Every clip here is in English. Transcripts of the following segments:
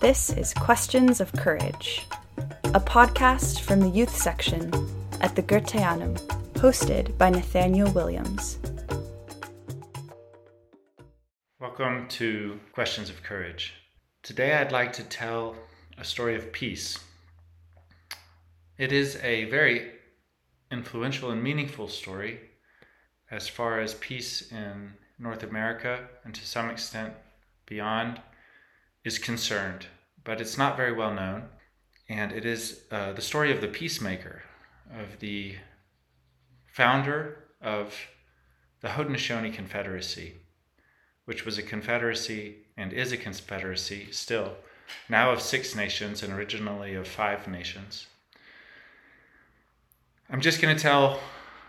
This is Questions of Courage, a podcast from the youth section at the Goetheanum, hosted by Nathaniel Williams. Welcome to Questions of Courage. Today I'd like to tell a story of peace. It is a very influential and meaningful story as far as peace in North America and to some extent beyond is concerned, but it's not very well known. And it is uh, the story of the peacemaker, of the founder of the Haudenosaunee Confederacy, which was a confederacy and is a confederacy still, now of six nations and originally of five nations. I'm just going to tell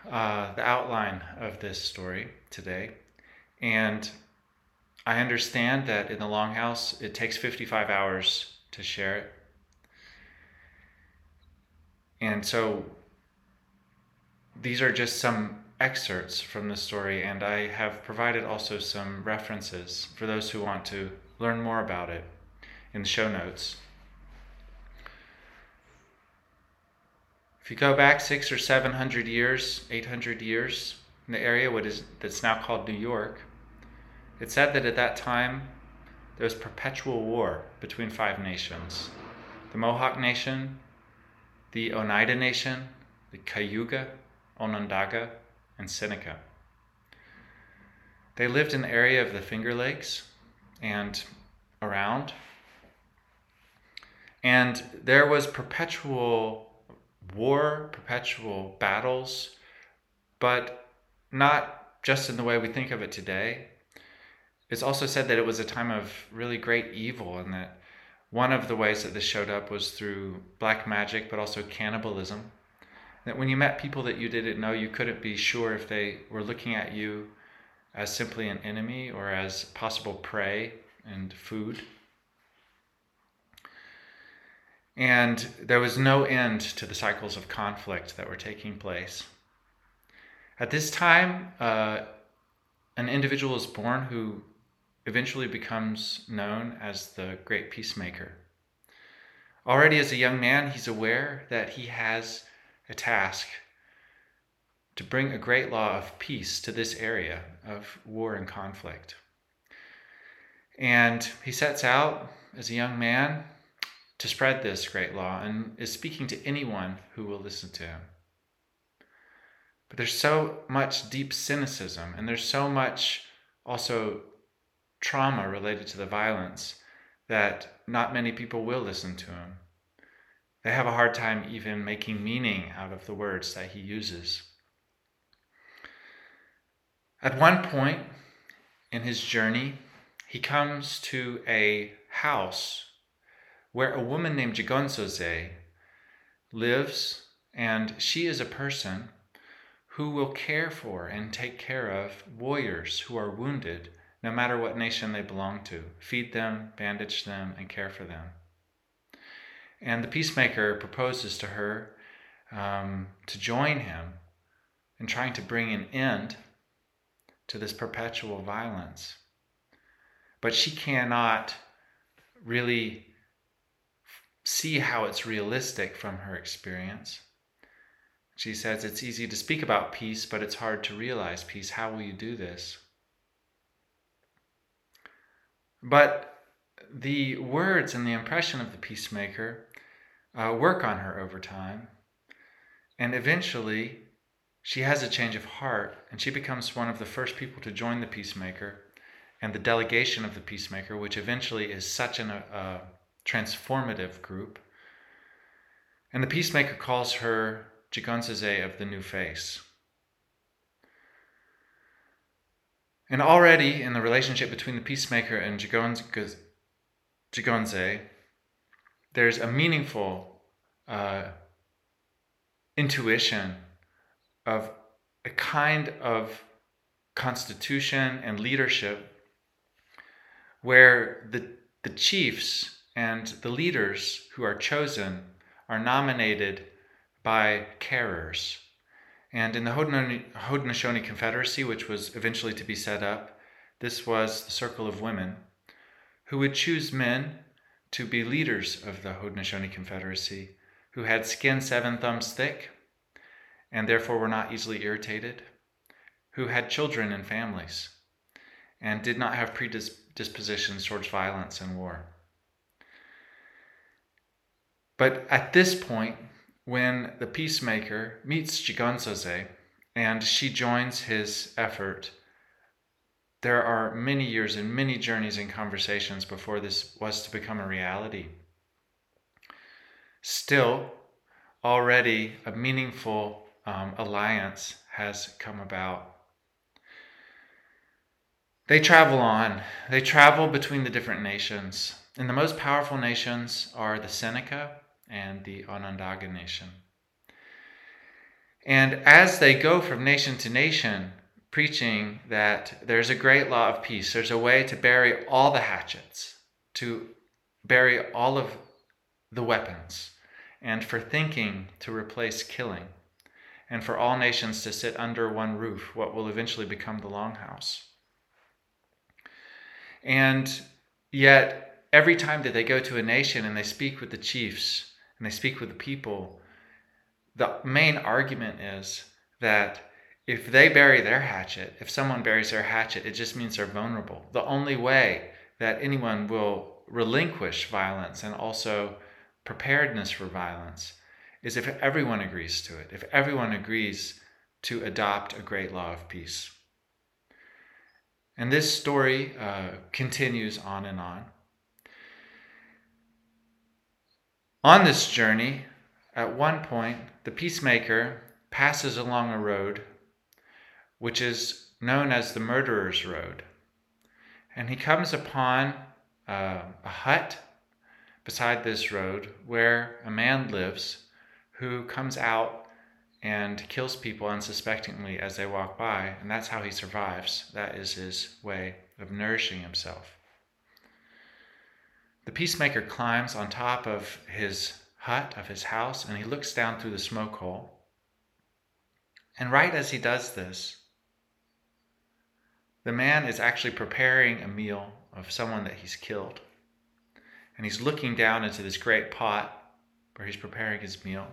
uh, the outline of this story today. And I understand that in the Longhouse, it takes 55 hours to share it. And so these are just some excerpts from the story, and I have provided also some references for those who want to learn more about it in the show notes. If you go back six or seven hundred years, eight hundred years in the area what is that's now called New York, it said that at that time there was perpetual war between five nations: the Mohawk Nation, the Oneida Nation, the Cayuga, Onondaga, and Seneca. They lived in the area of the Finger Lakes and around. And there was perpetual war, perpetual battles, but not just in the way we think of it today. It's also said that it was a time of really great evil, and that one of the ways that this showed up was through black magic, but also cannibalism. That when you met people that you didn't know, you couldn't be sure if they were looking at you as simply an enemy or as possible prey and food. And there was no end to the cycles of conflict that were taking place. At this time, uh, an individual is born who eventually becomes known as the great peacemaker. Already as a young man, he's aware that he has a task to bring a great law of peace to this area of war and conflict. And he sets out as a young man to spread this great law and is speaking to anyone who will listen to him. But there's so much deep cynicism and there's so much also trauma related to the violence that not many people will listen to him. They have a hard time even making meaning out of the words that he uses. At one point in his journey, he comes to a house where a woman named Jigonsoze lives, and she is a person who will care for and take care of warriors who are wounded, no matter what nation they belong to, feed them, bandage them, and care for them. And the peacemaker proposes to her um, to join him in trying to bring an end to this perpetual violence. But she cannot really see how it's realistic from her experience. She says, It's easy to speak about peace, but it's hard to realize peace. How will you do this? But the words and the impression of the peacemaker uh, work on her over time. And eventually, she has a change of heart and she becomes one of the first people to join the peacemaker and the delegation of the peacemaker, which eventually is such an, a uh, transformative group. And the peacemaker calls her Jigonsoze of the New Face. And already in the relationship between the peacemaker and Jigonze, there's a meaningful uh, intuition of a kind of constitution and leadership where the, the chiefs and the leaders who are chosen are nominated by carers. And in the Haudenosaunee Confederacy, which was eventually to be set up, this was the circle of women who would choose men to be leaders of the Haudenosaunee Confederacy who had skin seven thumbs thick and therefore were not easily irritated, who had children and families, and did not have predispositions towards violence and war. But at this point, when the peacemaker meets Jigonsoze and she joins his effort, there are many years and many journeys and conversations before this was to become a reality. Still, already a meaningful um, alliance has come about. They travel on, they travel between the different nations. And the most powerful nations are the Seneca and the Onondaga nation. And as they go from nation to nation, preaching that there's a great law of peace, there's a way to bury all the hatchets, to bury all of the weapons, and for thinking to replace killing, and for all nations to sit under one roof, what will eventually become the Longhouse. And yet, every time that they go to a nation and they speak with the chiefs and they speak with the people, the main argument is that if they bury their hatchet, if someone buries their hatchet, it just means they're vulnerable. The only way that anyone will relinquish violence and also preparedness for violence is if everyone agrees to it, if everyone agrees to adopt a great law of peace. And this story uh, continues on and on. On this journey, at one point, the peacemaker passes along a road which is known as the Murderer's Road. And he comes upon uh, a hut beside this road where a man lives who comes out and kills people unsuspectingly as they walk by, and that's how he survives. That is his way of nourishing himself. The peacemaker climbs on top of his hut, of his house, and he looks down through the smoke hole. And right as he does this, the man is actually preparing a meal of someone that he's killed. And he's looking down into this great pot where he's preparing his meal.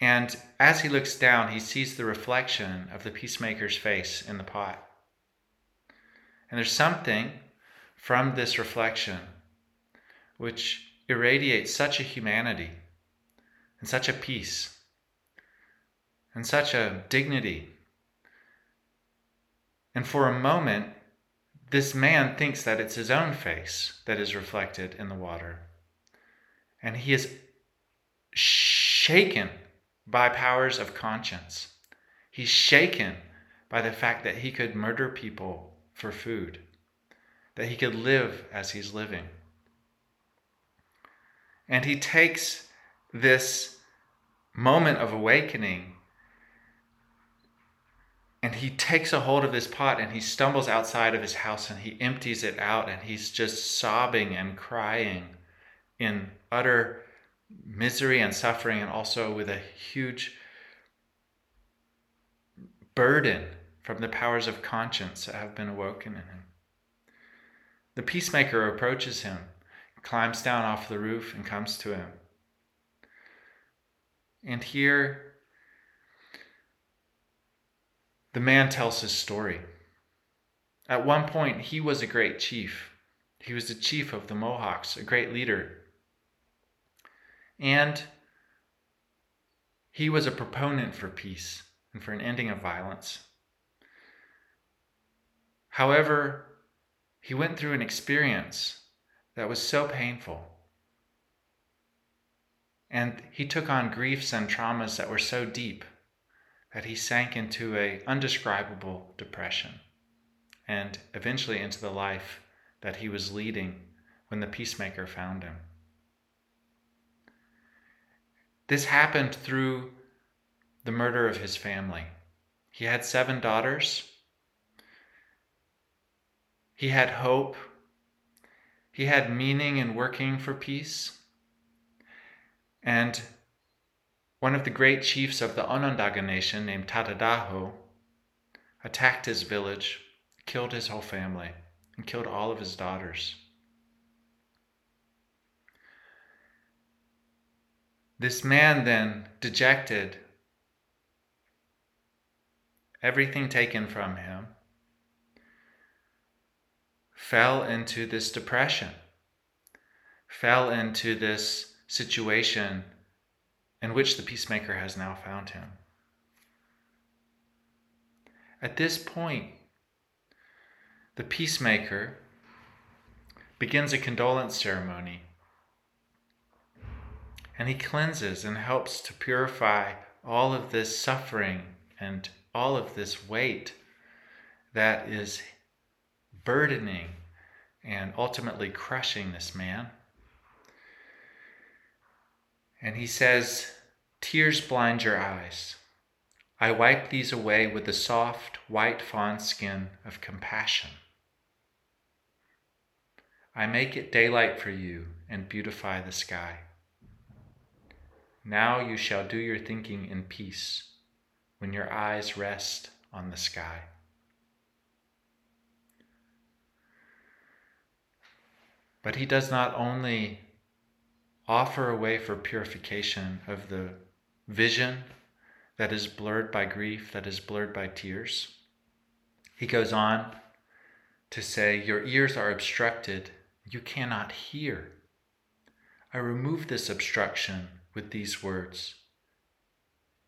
And as he looks down, he sees the reflection of the peacemaker's face in the pot. And there's something from this reflection which irradiates such a humanity and such a peace and such a dignity. And for a moment, this man thinks that it's his own face that is reflected in the water. And he is shaken by powers of conscience. He's shaken by the fact that he could murder people for food, that he could live as he's living. And he takes this moment of awakening and he takes a hold of this pot and he stumbles outside of his house and he empties it out and he's just sobbing and crying in utter misery and suffering, and also with a huge burden from the powers of conscience that have been awoken in him. The peacemaker approaches him, climbs down off the roof, and comes to him. And here, the man tells his story. At one point, he was a great chief. He was the chief of the Mohawks, a great leader. And he was a proponent for peace and for an ending of violence. However, he went through an experience that was so painful. And he took on griefs and traumas that were so deep that he sank into a undescribable depression and eventually into the life that he was leading when the peacemaker found him. This happened through the murder of his family. He had seven daughters. He had hope. He had meaning in working for peace. And one of the great chiefs of the Onondaga nation, named Tadadaho, attacked his village, killed his whole family, and killed all of his daughters. This man then, dejected, everything taken from him, fell into this depression, fell into this situation in which the peacemaker has now found him. At this point, the peacemaker begins a condolence ceremony and he cleanses and helps to purify all of this suffering and all of this weight that is burdening and ultimately crushing this man. And he says, Tears blind your eyes. I wipe these away with the soft, white fawn skin of compassion. I make it daylight for you and beautify the sky. Now you shall do your thinking in peace when your eyes rest on the sky. But he does not only offer a way for purification of the vision that is blurred by grief, that is blurred by tears. He goes on to say, Your ears are obstructed, you cannot hear. I remove this obstruction with these words,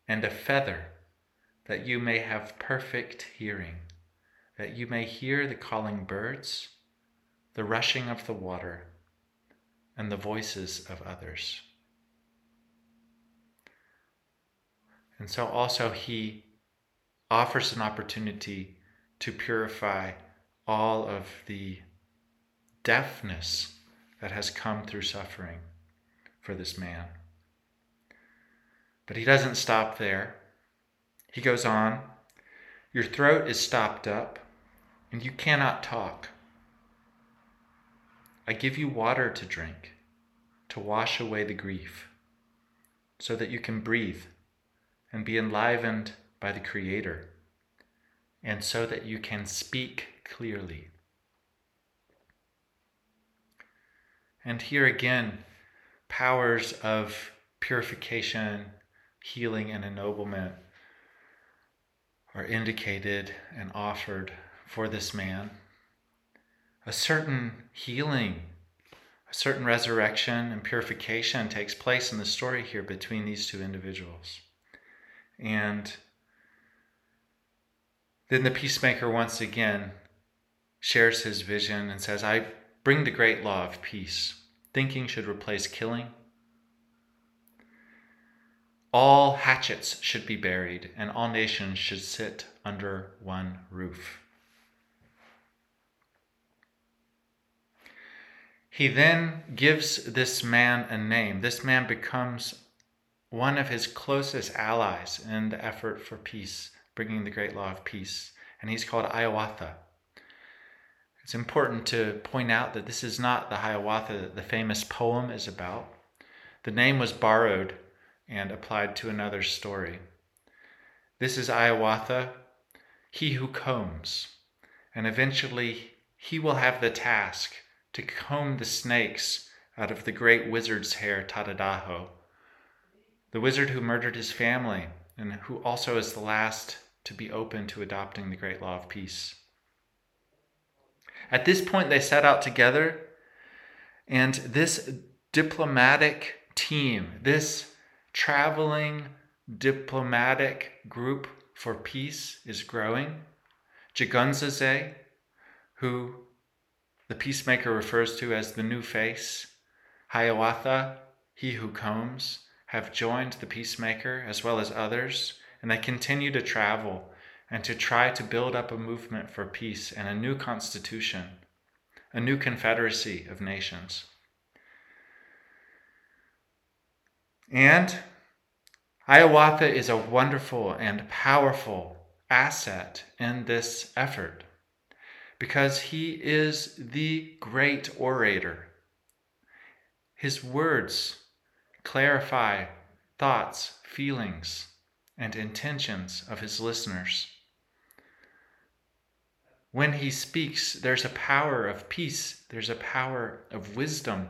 and a feather, that you may have perfect hearing, that you may hear the calling birds, the rushing of the water, and the voices of others. And so also he offers an opportunity to purify all of the deafness that has come through suffering for this man. But he doesn't stop there. He goes on Your throat is stopped up, and you cannot talk. I give you water to drink to wash away the grief, so that you can breathe and be enlivened by the Creator, and so that you can speak clearly. And here again, powers of purification healing and ennoblement are indicated and offered for this man. A certain healing, a certain resurrection and purification takes place in the story here between these two individuals. And then the peacemaker once again shares his vision and says, I bring the great law of peace. Thinking should replace killing. All hatchets should be buried, and all nations should sit under one roof. He then gives this man a name. This man becomes one of his closest allies in the effort for peace, bringing the great law of peace, and he's called Hiawatha. It's important to point out that this is not the Hiawatha that the famous poem is about. The name was borrowed and applied to another story. This is Hiawatha, he who combs, and eventually he will have the task to comb the snakes out of the great wizard's hair, Tadadaho, the wizard who murdered his family and who also is the last to be open to adopting the great law of peace. At this point, they set out together, and this diplomatic team, this traveling diplomatic group for peace is growing. Jigonsoze, who the peacemaker refers to as the new face, Hiawatha, he who combs, have joined the peacemaker as well as others, and they continue to travel and to try to build up a movement for peace and a new constitution, a new confederacy of nations. And Hiawatha is a wonderful and powerful asset in this effort because he is the great orator. His words clarify thoughts, feelings, and intentions of his listeners. When he speaks, there's a power of peace, there's a power of wisdom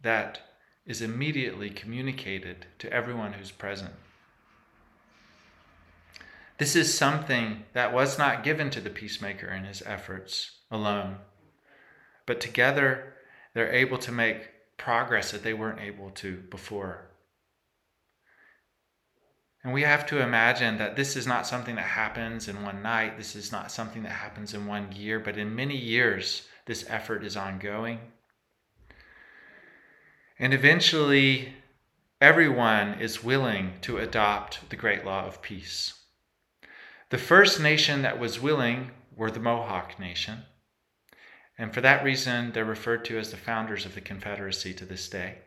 that is immediately communicated to everyone who's present. This is something that was not given to the peacemaker in his efforts alone, but together they're able to make progress that they weren't able to before. And we have to imagine that this is not something that happens in one night. This is not something that happens in one year, but in many years, this effort is ongoing. And eventually, everyone is willing to adopt the great law of peace. The first nation that was willing were the Mohawk Nation. And for that reason, they're referred to as the founders of the Confederacy to this day.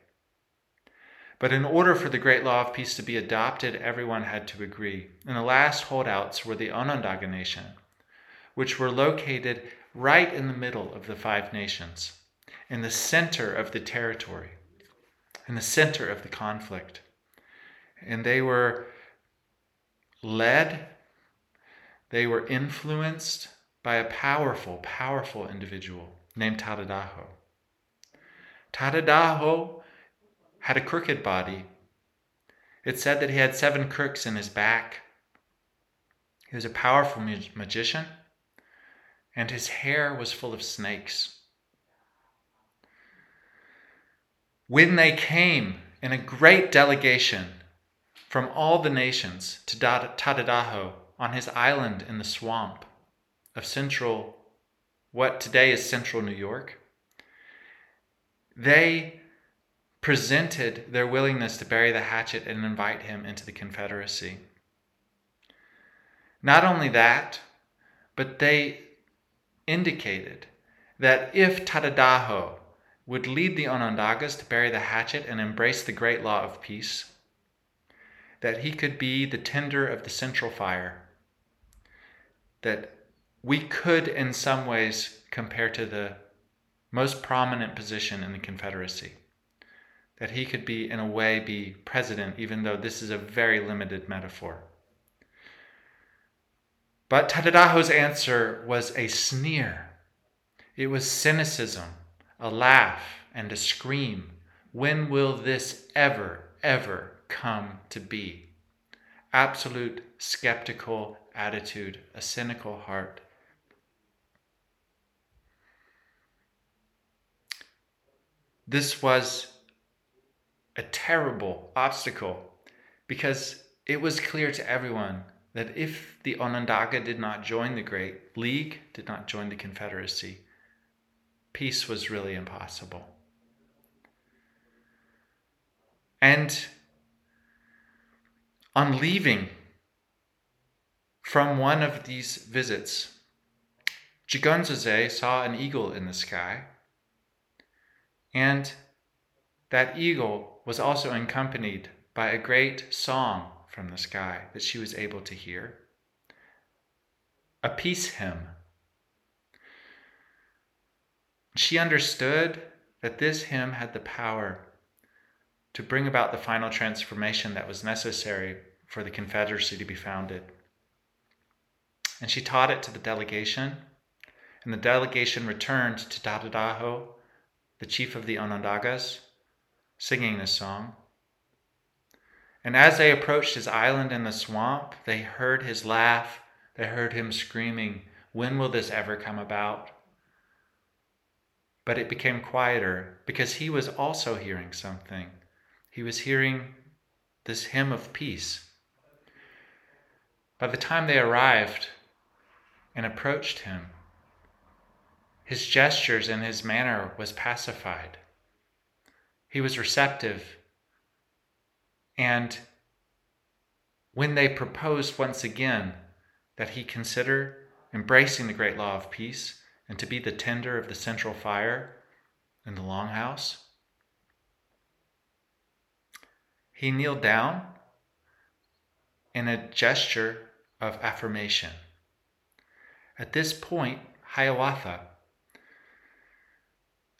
But in order for the great law of peace to be adopted, everyone had to agree. And the last holdouts were the Onondaga Nation, which were located right in the middle of the five nations, in the center of the territory, in the center of the conflict. And they were led, they were influenced by a powerful, powerful individual named Tadadaho. Tadadaho had a crooked body. It said that he had seven crooks in his back. He was a powerful magician, and his hair was full of snakes. When they came in a great delegation from all the nations to Tadadaho on his island in the swamp, of central, what today is central New York, they presented their willingness to bury the hatchet and invite him into the Confederacy. Not only that, but they indicated that if Tadadaho would lead the Onondagas to bury the hatchet and embrace the great law of peace, that he could be the tender of the central fire, that we could, in some ways, compare to the most prominent position in the Confederacy. That he could be, in a way, be president, even though this is a very limited metaphor. But Tadadaho's answer was a sneer. It was cynicism, a laugh, and a scream. When will this ever, ever come to be? Absolute skeptical attitude, a cynical heart. This was a terrible obstacle because it was clear to everyone that if the Onondaga did not join the Great League, did not join the Confederacy, peace was really impossible. And on leaving from one of these visits, Jigonsoze saw an eagle in the sky and that eagle was also accompanied by a great song from the sky that she was able to hear a peace hymn. She understood that this hymn had the power to bring about the final transformation that was necessary for the Confederacy to be founded. And she taught it to the delegation, and the delegation returned to Tadadaho the chief of the Onondagas, singing this song. And as they approached his island in the swamp, they heard his laugh, they heard him screaming, When will this ever come about? But it became quieter because he was also hearing something. He was hearing this hymn of peace. By the time they arrived and approached him, his gestures and his manner was pacified. He was receptive. And when they proposed once again that he consider embracing the great law of peace and to be the tender of the central fire in the longhouse, he kneeled down in a gesture of affirmation. At this point, Hiawatha,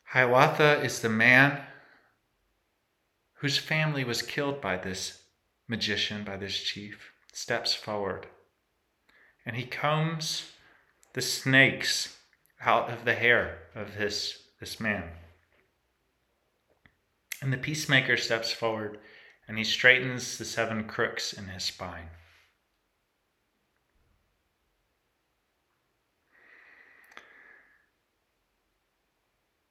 Hiawatha is the man whose family was killed by this magician, by this chief, steps forward. And he combs the snakes out of the hair of this, this man. And the peacemaker steps forward and he straightens the seven crooks in his spine.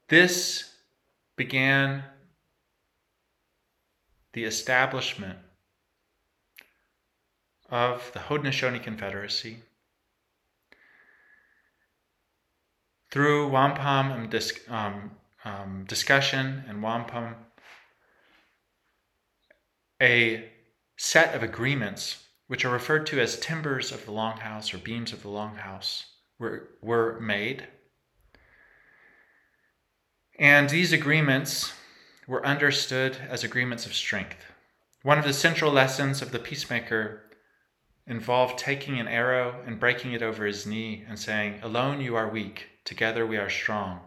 This began the establishment of the Haudenosaunee Confederacy through wampum um, um, discussion and wampum, a set of agreements which are referred to as timbers of the longhouse or beams of the longhouse were, were made and these agreements were understood as agreements of strength. One of the central lessons of the peacemaker involved taking an arrow and breaking it over his knee and saying, Alone you are weak, together we are strong.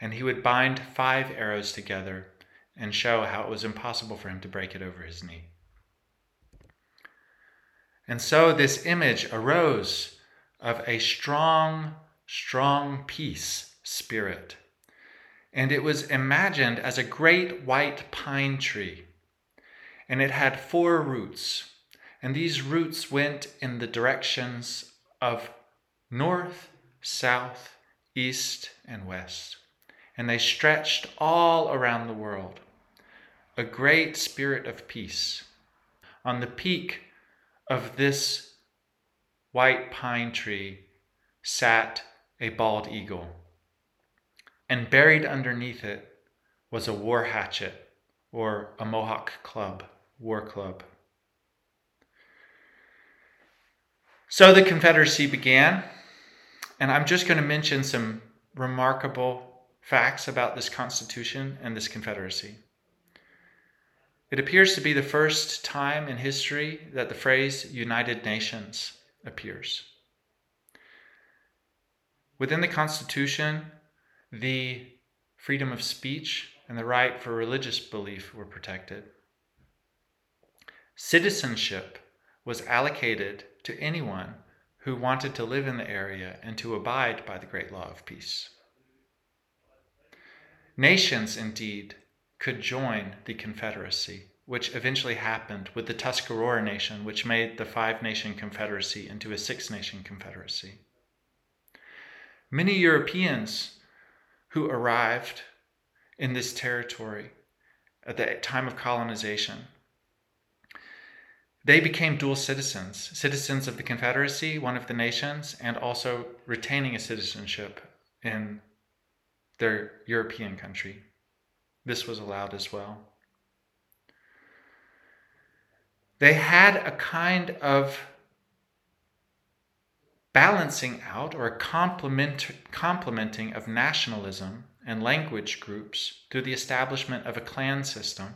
And he would bind five arrows together and show how it was impossible for him to break it over his knee. And so this image arose of a strong, strong peace spirit and it was imagined as a great white pine tree. And it had four roots, and these roots went in the directions of north, south, east, and west. And they stretched all around the world. A great spirit of peace. On the peak of this white pine tree sat a bald eagle and buried underneath it was a war hatchet or a Mohawk club, war club. So the Confederacy began, and I'm just going to mention some remarkable facts about this Constitution and this Confederacy. It appears to be the first time in history that the phrase United Nations appears. Within the Constitution, the freedom of speech and the right for religious belief were protected. Citizenship was allocated to anyone who wanted to live in the area and to abide by the great law of peace. Nations, indeed, could join the Confederacy, which eventually happened with the Tuscarora Nation, which made the five nation confederacy into a six nation confederacy. Many Europeans who arrived in this territory at the time of colonization. They became dual citizens, citizens of the Confederacy, one of the nations, and also retaining a citizenship in their European country. This was allowed as well. They had a kind of balancing out or complement, complementing of nationalism and language groups through the establishment of a clan system.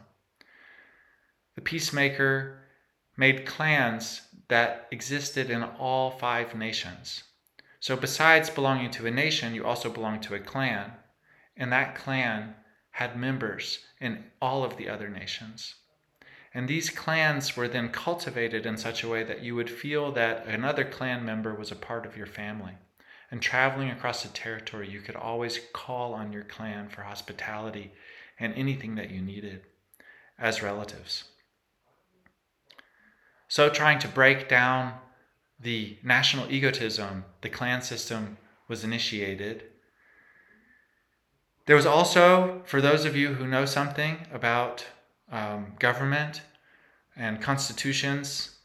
The peacemaker made clans that existed in all five nations. So, besides belonging to a nation, you also belong to a clan, and that clan had members in all of the other nations. And these clans were then cultivated in such a way that you would feel that another clan member was a part of your family. And traveling across the territory, you could always call on your clan for hospitality and anything that you needed as relatives. So, trying to break down the national egotism, the clan system was initiated. There was also, for those of you who know something about um, government and constitutions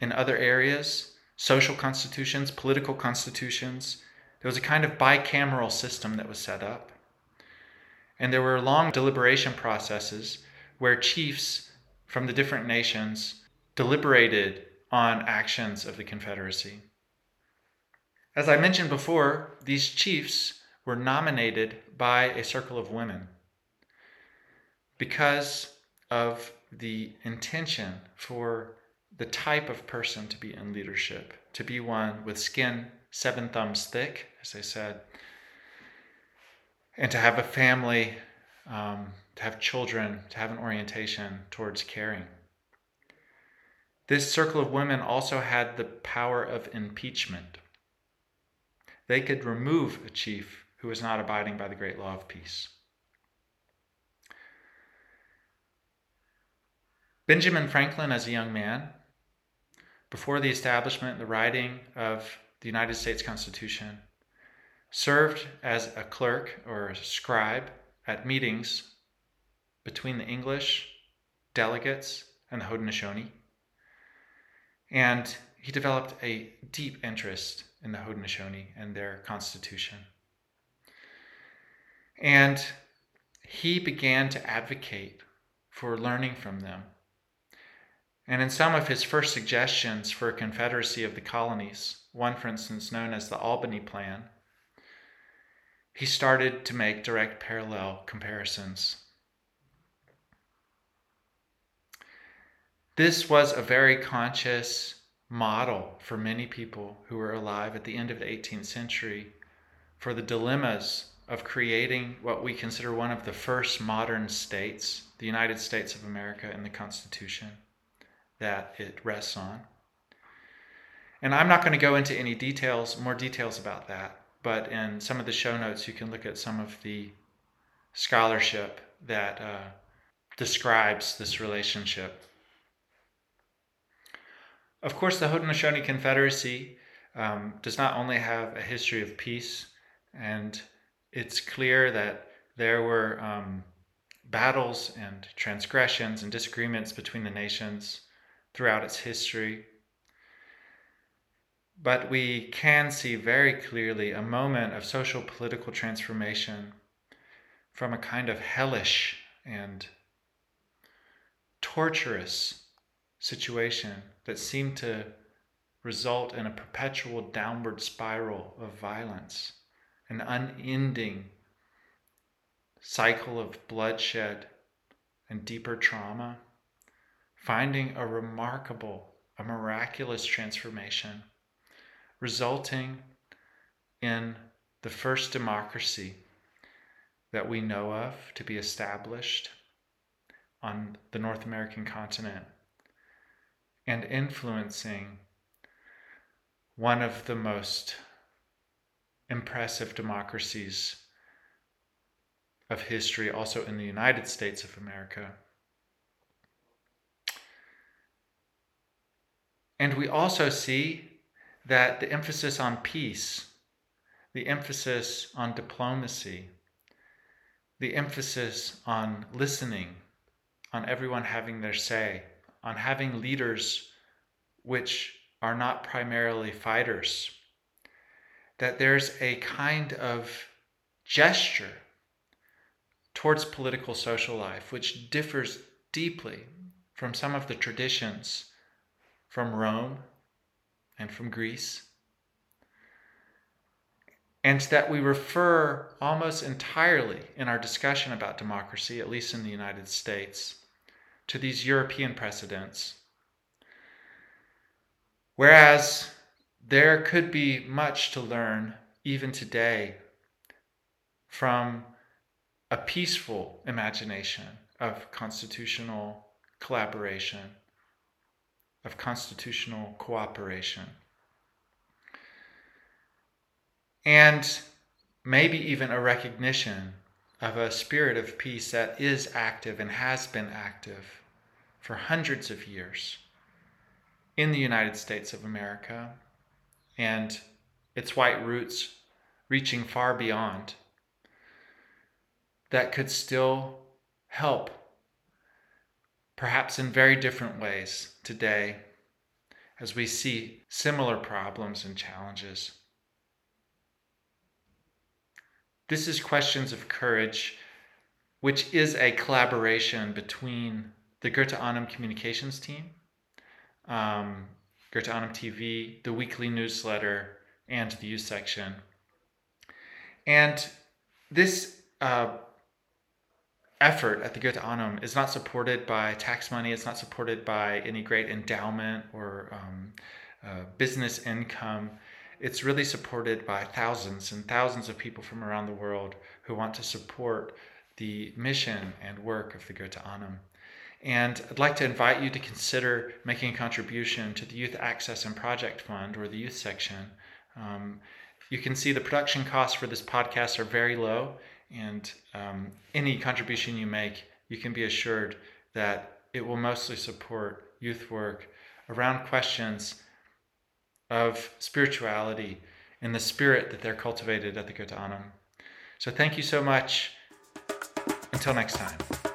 in other areas, social constitutions, political constitutions. There was a kind of bicameral system that was set up. And there were long deliberation processes where chiefs from the different nations deliberated on actions of the Confederacy. As I mentioned before, these chiefs were nominated by a circle of women because of the intention for the type of person to be in leadership, to be one with skin seven thumbs thick, as I said, and to have a family, um, to have children, to have an orientation towards caring. This circle of women also had the power of impeachment. They could remove a chief who was not abiding by the great law of peace. Benjamin Franklin, as a young man, before the establishment, the writing of the United States Constitution, served as a clerk or a scribe at meetings between the English delegates and the Haudenosaunee. And he developed a deep interest in the Haudenosaunee and their constitution. And he began to advocate for learning from them. And in some of his first suggestions for a confederacy of the colonies, one for instance known as the Albany Plan, he started to make direct parallel comparisons. This was a very conscious model for many people who were alive at the end of the 18th century for the dilemmas of creating what we consider one of the first modern states, the United States of America, and the Constitution that it rests on. And I'm not going to go into any details, more details about that, but in some of the show notes, you can look at some of the scholarship that uh, describes this relationship of course, the Haudenosaunee Confederacy um, does not only have a history of peace, and it's clear that there were um, battles and transgressions and disagreements between the nations throughout its history. But we can see very clearly a moment of social political transformation from a kind of hellish and torturous situation that seemed to result in a perpetual downward spiral of violence, an unending cycle of bloodshed and deeper trauma, finding a remarkable, a miraculous transformation, resulting in the first democracy that we know of to be established on the North American continent and influencing one of the most impressive democracies of history, also in the United States of America. And we also see that the emphasis on peace, the emphasis on diplomacy, the emphasis on listening, on everyone having their say, on having leaders which are not primarily fighters. That there's a kind of gesture towards political social life which differs deeply from some of the traditions from Rome and from Greece. And that we refer almost entirely in our discussion about democracy, at least in the United States, to these European precedents. Whereas there could be much to learn even today from a peaceful imagination of constitutional collaboration, of constitutional cooperation. And maybe even a recognition of a spirit of peace that is active and has been active for hundreds of years in the United States of America and its white roots reaching far beyond that could still help, perhaps in very different ways today, as we see similar problems and challenges. This is Questions of Courage, which is a collaboration between the Goetheanum communications team, um, Goetheanum TV, the weekly newsletter, and the youth section. And this uh, effort at the Goetheanum is not supported by tax money, it's not supported by any great endowment or um, uh, business income it's really supported by thousands and thousands of people from around the world who want to support the mission and work of the Goethe Annam. And I'd like to invite you to consider making a contribution to the Youth Access and Project Fund or the youth section. Um, you can see the production costs for this podcast are very low, and um, any contribution you make, you can be assured that it will mostly support youth work around questions of spirituality and the spirit that they're cultivated at the Goetheanum. So thank you so much. Until next time.